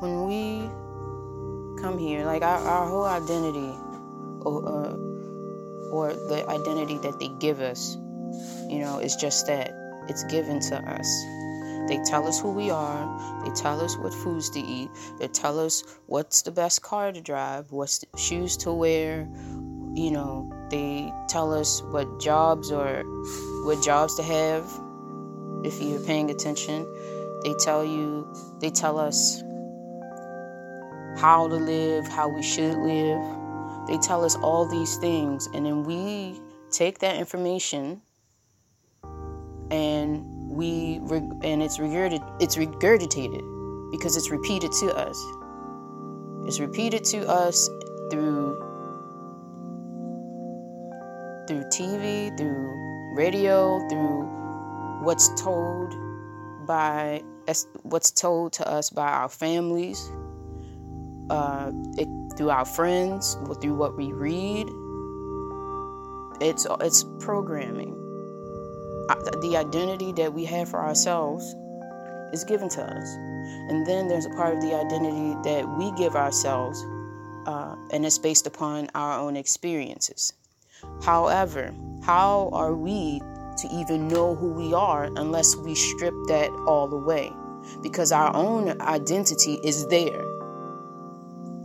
when we come here, like our, our whole identity, or, uh, or the identity that they give us, you know, is just that it's given to us. They tell us who we are. They tell us what foods to eat. They tell us what's the best car to drive, what's shoes to wear. You know, they tell us what jobs or what jobs to have. If you're paying attention, they tell you, they tell us how to live, how we should live. They tell us all these things, and then we take that information and we and it's regurgitated it's regurgitated because it's repeated to us it's repeated to us through through TV through radio through what's told by what's told to us by our families uh, it, through our friends through what we read it's it's programming the identity that we have for ourselves is given to us. And then there's a part of the identity that we give ourselves, uh, and it's based upon our own experiences. However, how are we to even know who we are unless we strip that all away? Because our own identity is there.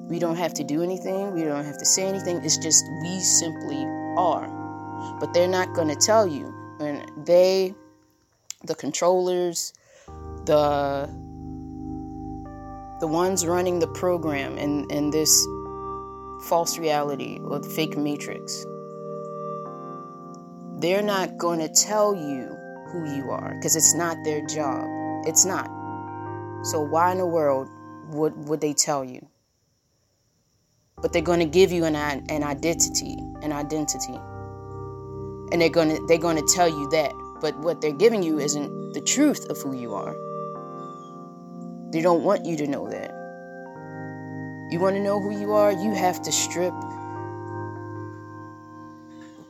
We don't have to do anything, we don't have to say anything, it's just we simply are. But they're not going to tell you. And they the controllers the the ones running the program in, in this false reality or the fake matrix they're not going to tell you who you are because it's not their job. It's not. So why in the world would would they tell you but they're going to give you an, an identity an identity. And they're going to they're going to tell you that but what they're giving you isn't the truth of who you are. They don't want you to know that. You want to know who you are? You have to strip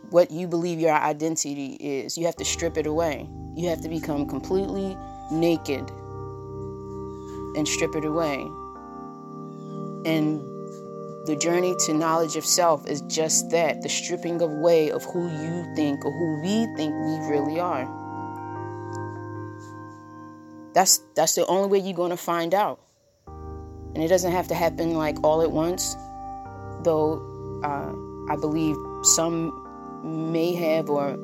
what you believe your identity is. You have to strip it away. You have to become completely naked and strip it away. And the journey to knowledge of self is just that the stripping away of who you think or who we think we really are. That's that's the only way you're going to find out. And it doesn't have to happen like all at once, though uh, I believe some may have or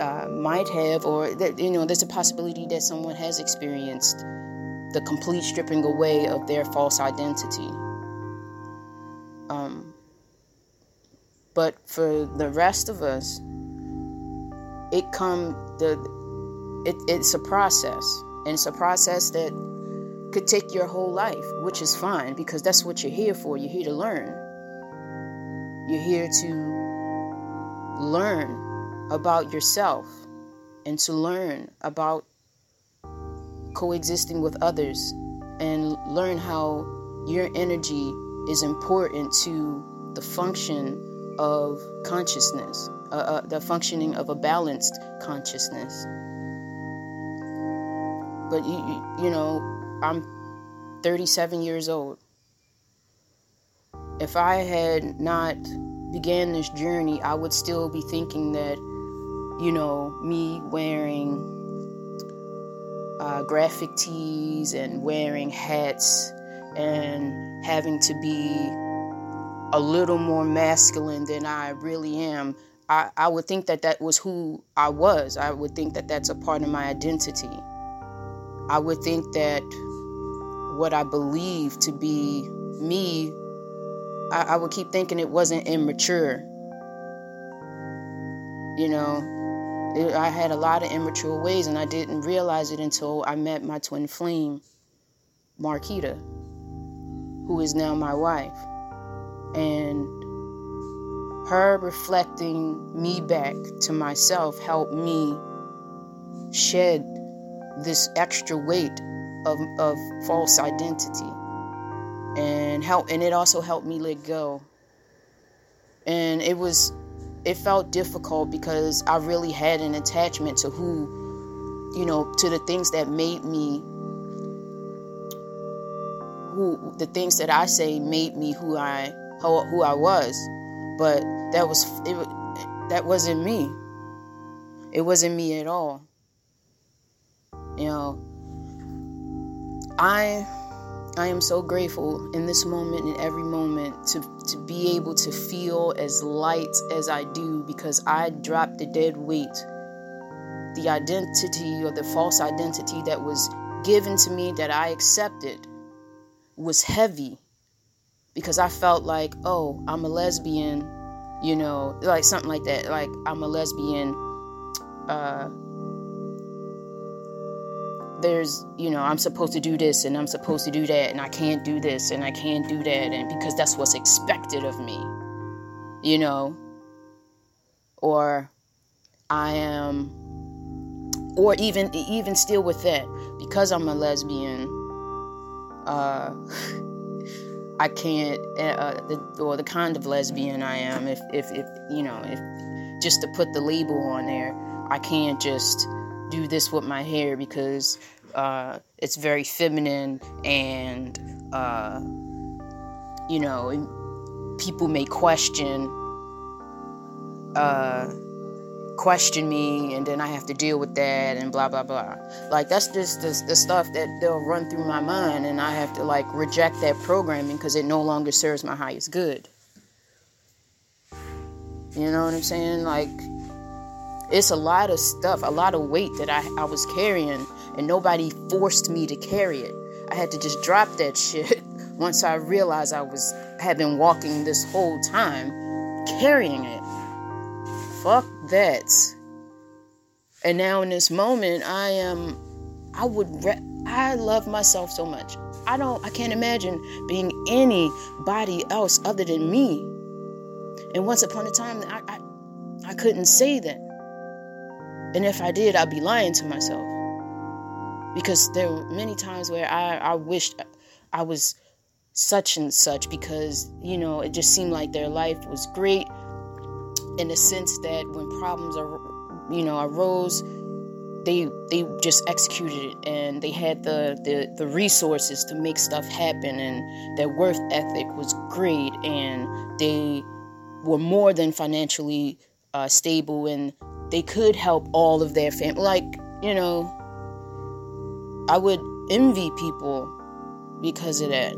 uh, might have, or that you know, there's a possibility that someone has experienced the complete stripping away of their false identity but for the rest of us, it come the it, it's a process, and it's a process that could take your whole life, which is fine because that's what you're here for. You're here to learn. You're here to learn about yourself and to learn about coexisting with others and learn how your energy is important to the function of consciousness, uh, uh, the functioning of a balanced consciousness. But you, you know, I'm 37 years old. If I had not began this journey, I would still be thinking that, you know, me wearing uh, graphic tees and wearing hats and having to be a little more masculine than I really am, I, I would think that that was who I was. I would think that that's a part of my identity. I would think that what I believe to be me, I, I would keep thinking it wasn't immature. You know, it, I had a lot of immature ways, and I didn't realize it until I met my twin flame, Marquita who is now my wife. And her reflecting me back to myself helped me shed this extra weight of, of false identity. And help and it also helped me let go. And it was it felt difficult because i really had an attachment to who you know to the things that made me who the things that I say made me who I who, I was, but that was it, that wasn't me. It wasn't me at all. You know, I I am so grateful in this moment and every moment to to be able to feel as light as I do because I dropped the dead weight. The identity or the false identity that was given to me that I accepted was heavy because I felt like, oh, I'm a lesbian, you know, like something like that. Like I'm a lesbian. Uh, there's, you know, I'm supposed to do this and I'm supposed to do that and I can't do this and I can't do that and because that's what's expected of me, you know, or I am, or even even still with that, because I'm a lesbian, uh, I can't, uh, uh, the, or the kind of lesbian I am, if, if, if, you know, if just to put the label on there, I can't just do this with my hair because uh, it's very feminine and, uh, you know, people may question uh, question me and then I have to deal with that and blah blah blah. Like that's just the, the stuff that they'll run through my mind and I have to like reject that programming because it no longer serves my highest good. You know what I'm saying? Like it's a lot of stuff, a lot of weight that I, I was carrying and nobody forced me to carry it. I had to just drop that shit once I realized I was had been walking this whole time carrying it. Fuck that. And now in this moment, I am, I would, re- I love myself so much. I don't, I can't imagine being anybody else other than me. And once upon a time, I, I, I couldn't say that. And if I did, I'd be lying to myself. Because there were many times where I, I wished I was such and such because, you know, it just seemed like their life was great in the sense that when problems are you know arose they they just executed it. And they had the, the the resources to make stuff happen. And their worth ethic was great. And they were more than financially uh, stable. And they could help all of their family like you know i would envy people because of that.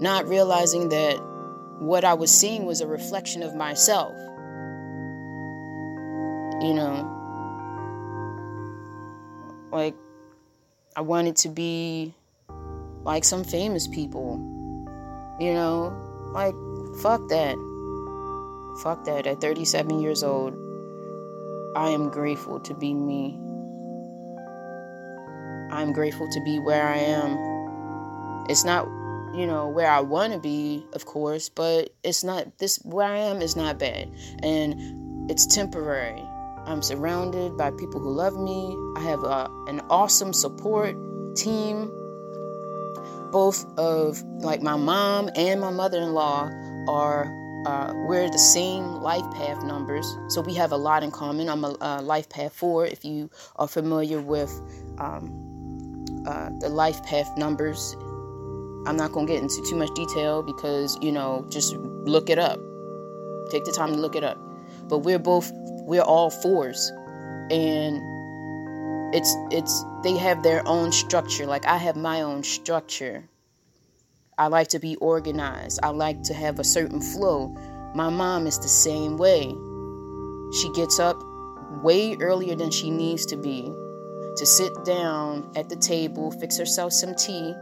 Not realizing that what i was seeing was a reflection of myself you know, like I wanted to be like some famous people, you know, like fuck that. Fuck that. At 37 years old, I am grateful to be me. I'm grateful to be where I am. It's not, you know, where I want to be, of course, but it's not this where I am is not bad. And it's temporary. I'm surrounded by people who love me. I have a, an awesome support team. Both of like my mom and my mother-in-law are uh, we're the same life path numbers, so we have a lot in common. I'm a, a life path four. If you are familiar with um, uh, the life path numbers, I'm not gonna get into too much detail because you know just look it up. Take the time to look it up. But we're both we're all fours. And it's it's they have their own structure. Like i have my own structure. I like to be organized. I like to have a certain flow. My mom is the same way. She gets up way earlier than she needs to be to sit down at the table fix herself some tea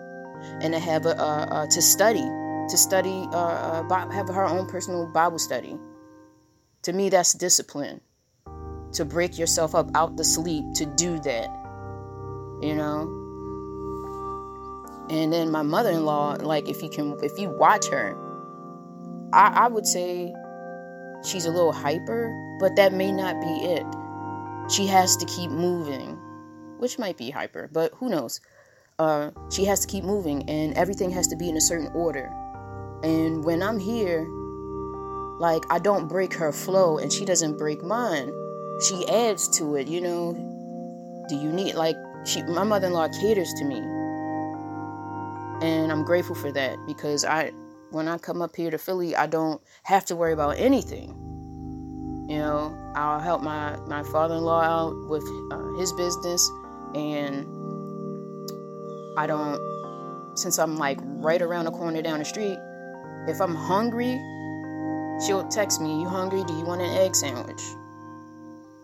and to have a uh, uh, to study to study uh, uh have her own personal bible study to me that's discipline to break yourself up out the sleep to do that. You know? And then my mother-in-law, like if you can if you watch her, I, I would say she's a little hyper, but that may not be it. She has to keep moving, which might be hyper, but who knows? Uh, she has to keep moving, and everything has to be in a certain order. And when I'm here, like I don't break her flow, and she doesn't break mine she adds to it, you know. Do you need like she my mother-in-law caters to me. And I'm grateful for that because I when I come up here to Philly, I don't have to worry about anything. You know, I'll help my, my father in law out with uh, his business, and I don't, since I'm like right around the corner down the street, if I'm hungry, she'll text me, You hungry? Do you want an egg sandwich?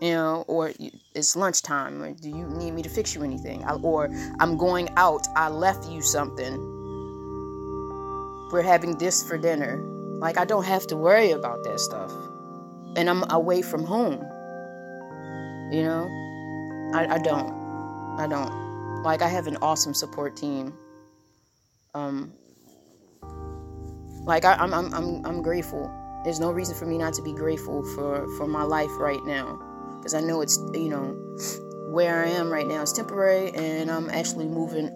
You know, or it's lunchtime, or do you need me to fix you anything? I, or I'm going out, I left you something we're having this for dinner. Like, I don't have to worry about that stuff. And I'm away from home. You know? I, I don't. I don't. Like, I have an awesome support team. Um, like, I, I'm, I'm, I'm, I'm grateful. There's no reason for me not to be grateful for, for my life right now. Because I know it's, you know, where I am right now is temporary and I'm actually moving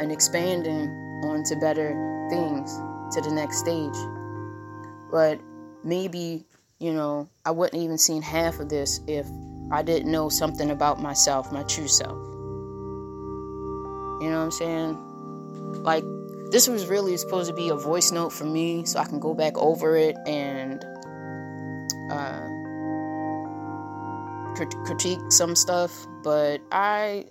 and expanding on to better things to the next stage. But maybe, you know, I wouldn't even seen half of this if I didn't know something about myself, my true self. You know what I'm saying? Like, this was really supposed to be a voice note for me so I can go back over it and uh, critique some stuff. But I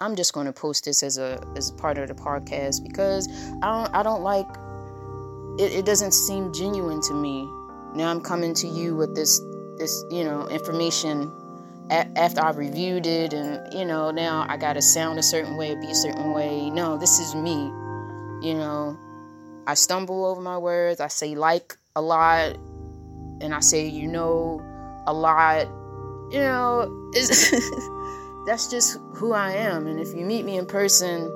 I'm just going to post this as a as part of the podcast because I don't I don't like it, it doesn't seem genuine to me. Now I'm coming to you with this this you know information a- after I've reviewed it and you know now I got to sound a certain way, be a certain way. No, this is me. You know, I stumble over my words. I say like a lot, and I say you know a lot. You know, that's just who I am. And if you meet me in person,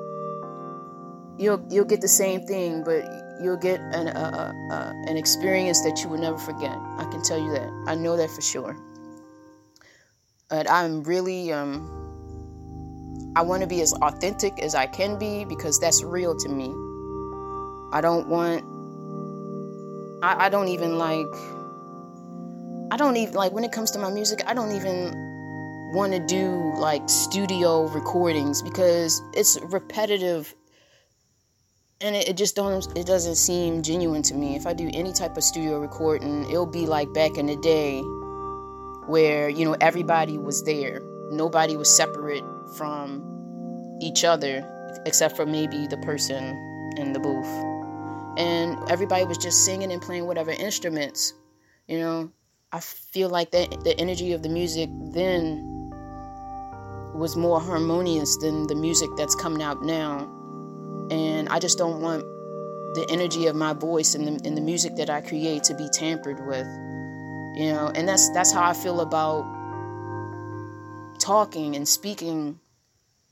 you'll you'll get the same thing, but you'll get an uh, uh, an experience that you will never forget. I can tell you that. I know that for sure. But I'm really um, I want to be as authentic as I can be because that's real to me. I don't want. I, I don't even like. I don't even like when it comes to my music. I don't even want to do like studio recordings because it's repetitive and it, it, just don't it doesn't seem genuine to me if i do any type of studio recording it'll be like back in the day where you know everybody was there nobody was separate from each other except for maybe the person in the booth and everybody was just singing and playing whatever instruments you know i feel like that the energy of the music then was more harmonious than the music that's coming out now. And I just don't want the energy of my voice and the, and the music that I create to be tampered with. You know, and that's that's how I feel about talking and speaking.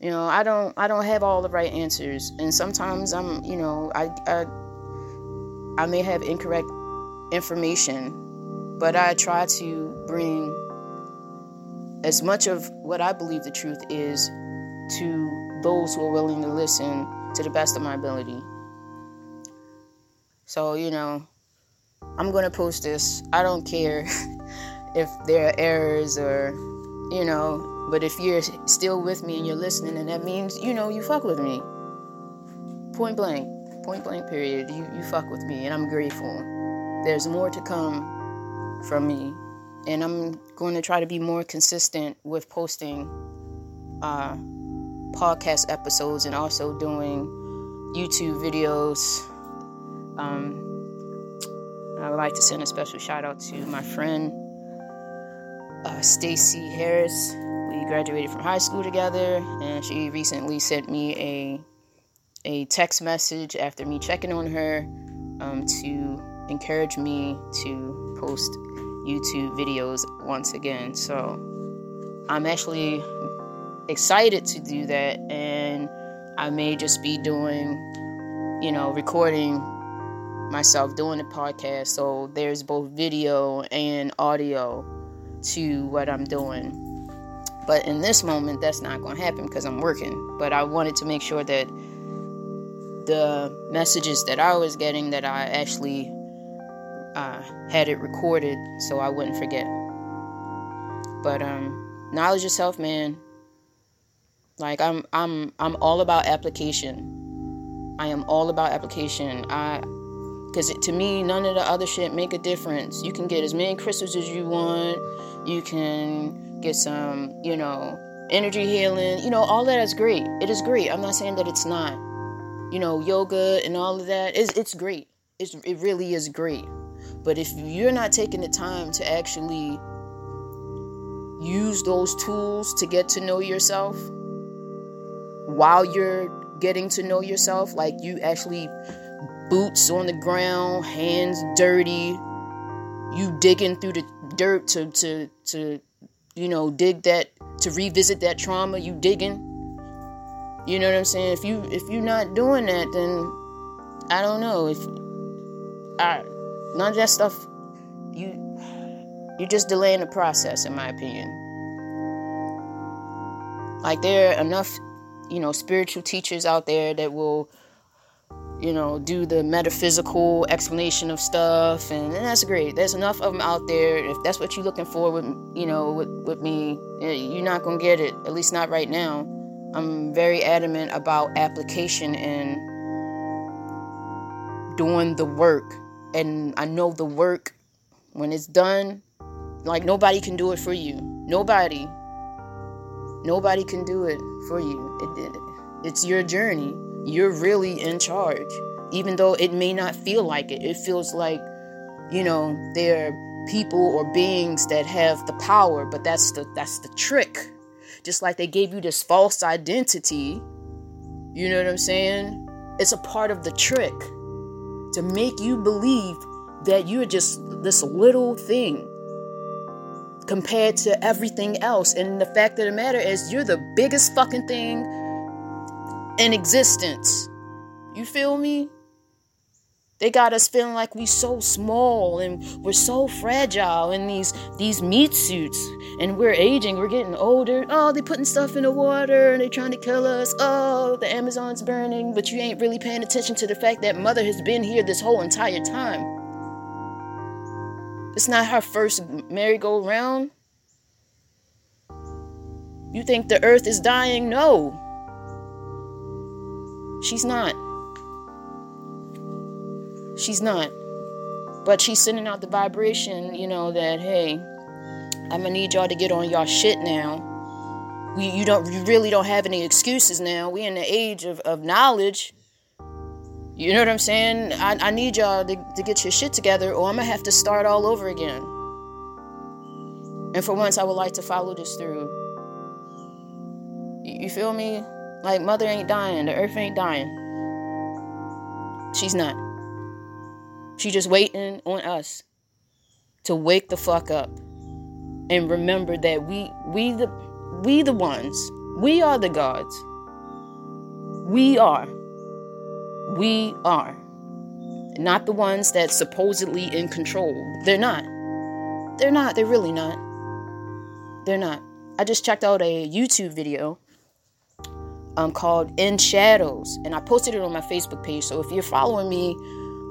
You know, I don't I don't have all the right answers, and sometimes I'm you know I I, I may have incorrect information, but I try to bring as much of what I believe the truth is to those who are willing to listen to the best of my ability. So, you know, I'm going to post this. I don't care if there are errors or, you know, but if you're still with me and you're listening, and that means, you know, you fuck with me. Point blank. Point blank, period. You, you fuck with me, and I'm grateful. There's more to come from me and I'm going to try to be more consistent with posting uh, podcast episodes and also doing YouTube videos. Um, I would like to send a special shout out to my friend uh, Stacy Harris. We graduated from high school together, and she recently sent me a a text message after me checking on her um, to encourage me to post YouTube videos once again. So I'm actually excited to do that, and I may just be doing, you know, recording myself doing the podcast. So there's both video and audio to what I'm doing. But in this moment, that's not going to happen because I'm working. But I wanted to make sure that the messages that I was getting that I actually uh, had it recorded so I wouldn't forget. But um, knowledge yourself, man. Like I'm, I'm, I'm all about application. I am all about application. I because to me, none of the other shit make a difference. You can get as many crystals as you want. You can get some, you know, energy healing. You know, all that is great. It is great. I'm not saying that it's not. You know, yoga and all of that is it's great. It's, it really is great. But if you're not taking the time to actually use those tools to get to know yourself while you're getting to know yourself, like you actually boots on the ground, hands dirty, you digging through the dirt to to to you know dig that to revisit that trauma, you digging. You know what I'm saying? If you if you're not doing that, then I don't know if I none of that stuff you you're just delaying the process in my opinion. Like there are enough, you know, spiritual teachers out there that will you know, do the metaphysical explanation of stuff, and, and, that's great. There's enough of them out there. If that's what you're looking for with, you know, with, with me, eh, you're not gonna get it. At least not right now. I'm very adamant about application and doing the work, and I know the work when it's done. Like nobody can do it for you. Nobody. Nobody can do it for you. It, it, it's your journey you're really in charge. Even though it may not feel like it, it feels like, you know, there are people or beings that have the power, but that's the that's the trick. Just like they gave you this false identity, you know what I'm saying? It's a part of the trick to make you believe that you're just this little thing compared to everything else. And the fact of the matter is, you're the biggest fucking thing in existence. You feel me? They got us feeling like we so small and we're so fragile in these these meat suits and we're aging, we're getting older. Oh, they're putting stuff in the water and they're trying to kill us. Oh, the Amazon's burning, but you ain't really paying attention to the fact that mother has been here this whole entire time. It's not her first merry-go-round. You think the earth is dying? No. She's not. She's not. But she's sending out the vibration, you know, that hey, I'm gonna need y'all to get on y'all shit now. We you don't you really don't have any excuses now. We in the age of, of knowledge. You know what I'm saying? I, I need y'all to, to get your shit together or I'm gonna have to start all over again. And for once I would like to follow this through. You, you feel me? Like, mother ain't dying, the earth ain't dying. She's not. She's just waiting on us to wake the fuck up and remember that we we the we the ones. We are the gods. We are. We are. Not the ones that supposedly in control. They're not. They're not. They're really not. They're not. I just checked out a YouTube video um, called In Shadows, and I posted it on my Facebook page. So if you're following me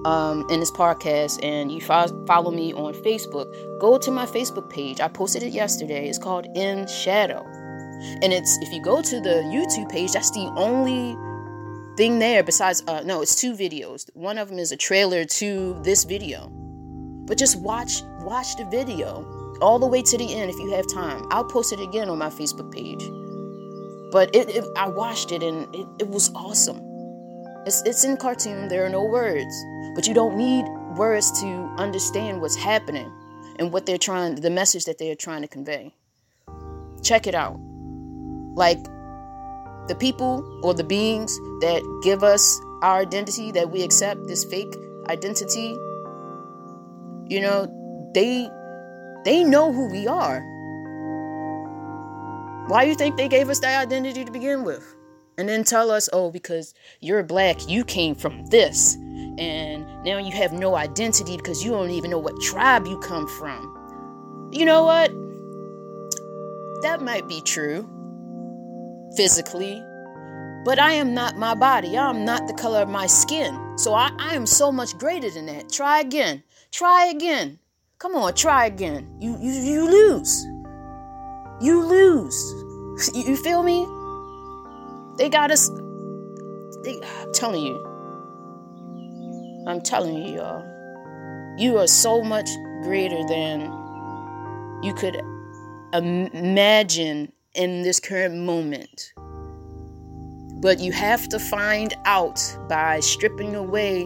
um, in this podcast and you fo- follow me on Facebook, go to my Facebook page. I posted it yesterday. It's called In Shadow, and it's if you go to the YouTube page, that's the only thing there. Besides, uh, no, it's two videos. One of them is a trailer to this video, but just watch watch the video all the way to the end if you have time. I'll post it again on my Facebook page. But it, it I watched it and it, it was awesome. It's, it's in cartoon, there are no words, but you don't need words to understand what's happening and what they're trying, the message that they're trying to convey. Check it out. Like the people or the beings that give us our identity, that we accept this fake identity, you know, they they know who we are. Why do you think they gave us that identity to begin with? And then tell us, oh, because you're black, you came from this. And now you have no identity because you don't even know what tribe you come from. You know what? That might be true physically, but I am not my body. I am not the color of my skin. So I, I am so much greater than that. Try again. Try again. Come on, try again. You you you lose you lose. You feel me? They got us. They, I'm telling you, I'm telling you, y'all. You are so much greater than you could imagine in this current moment. But you have to find out by stripping away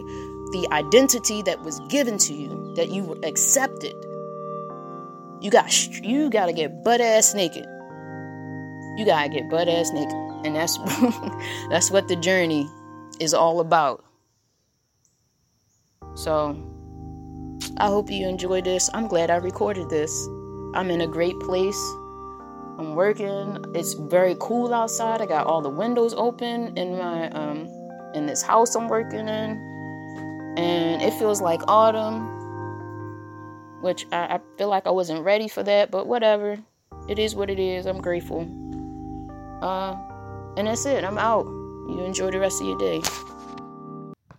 the identity that was given to you, that you were accepted. You got you got to get butt ass naked. You got to get butt ass naked. And that's that's what the journey is all about. So, I hope you enjoyed this. I'm glad I recorded this. I'm in a great place. I'm working. It's very cool outside. I got all the windows open in my um in this house I'm working in. And it feels like autumn, which I, I feel like I wasn't ready for that, but whatever. It is what it is. I'm grateful. Uh, and that's it. I'm out. You enjoy the rest of your day.